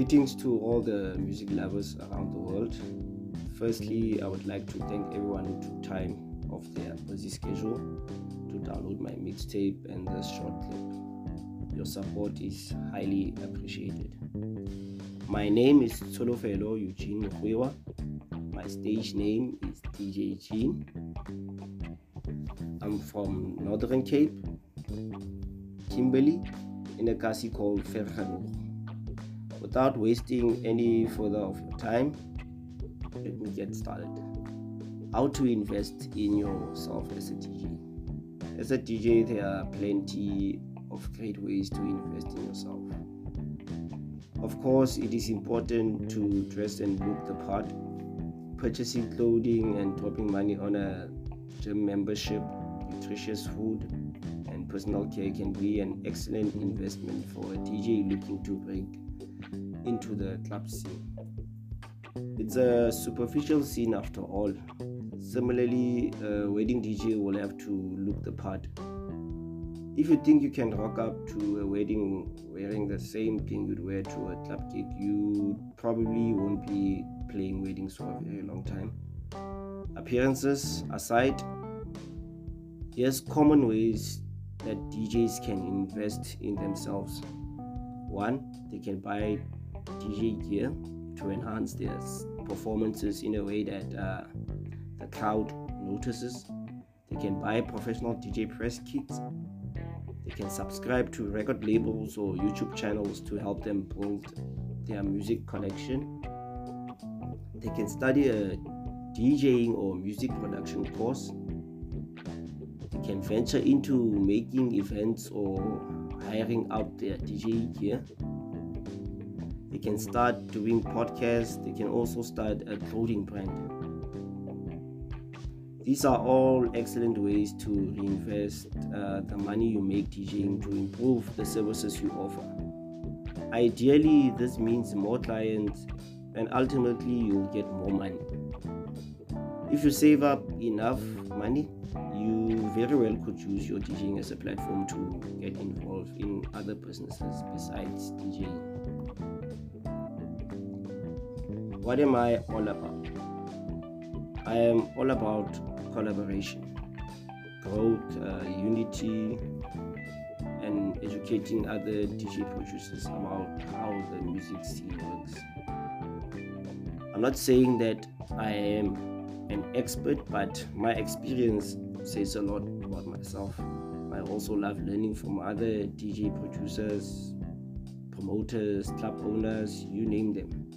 Greetings to all the music lovers around the world. Firstly, I would like to thank everyone who took time off their busy schedule to download my mixtape and the short clip. Your support is highly appreciated. My name is Tsolofelo Eugene Mukwewa. My stage name is DJ Gene. I'm from Northern Cape, Kimberley, in a castle called Vergenoeg. Without wasting any further of your time, let me get started. How to invest in yourself as a DJ. As a DJ, there are plenty of great ways to invest in yourself. Of course, it is important to dress and look the part. Purchasing clothing and dropping money on a gym membership, nutritious food, personal care can be an excellent investment for a DJ looking to break into the club scene. It's a superficial scene after all. Similarly, a wedding DJ will have to look the part. If you think you can rock up to a wedding wearing the same thing you'd wear to a club gig, you probably won't be playing weddings for a very long time. Appearances aside, here's common ways that DJs can invest in themselves. One, they can buy DJ gear to enhance their performances in a way that uh, the crowd notices. They can buy professional DJ press kits. They can subscribe to record labels or YouTube channels to help them build their music collection. They can study a DJing or music production course. Can venture into making events or hiring out their DJ gear they can start doing podcasts they can also start a clothing brand these are all excellent ways to reinvest uh, the money you make DJing to improve the services you offer. Ideally, this means more clients and ultimately you'll get more money. If you save up enough money, you very well could use your DJing as a platform to get involved in other businesses besides DJing. What am I all about? I am all about collaboration, growth, uh, unity, and educating other DJ producers about how the music scene works. I'm not saying that I am an expert, but my experience says a lot about myself. I also love learning from other DJ producers, promoters, club owners, you name them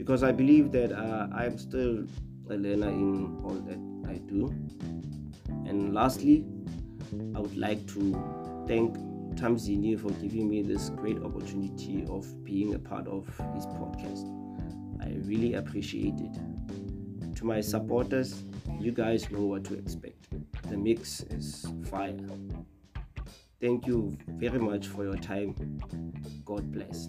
because I believe that uh, I'm still a learner in all that I do. And lastly, I would like to thank Thamzini for giving me this great opportunity of being a part of his podcast. I really appreciate it. To my supporters, you guys know what to expect. The mix is fire. Thank you very much for your time. God bless.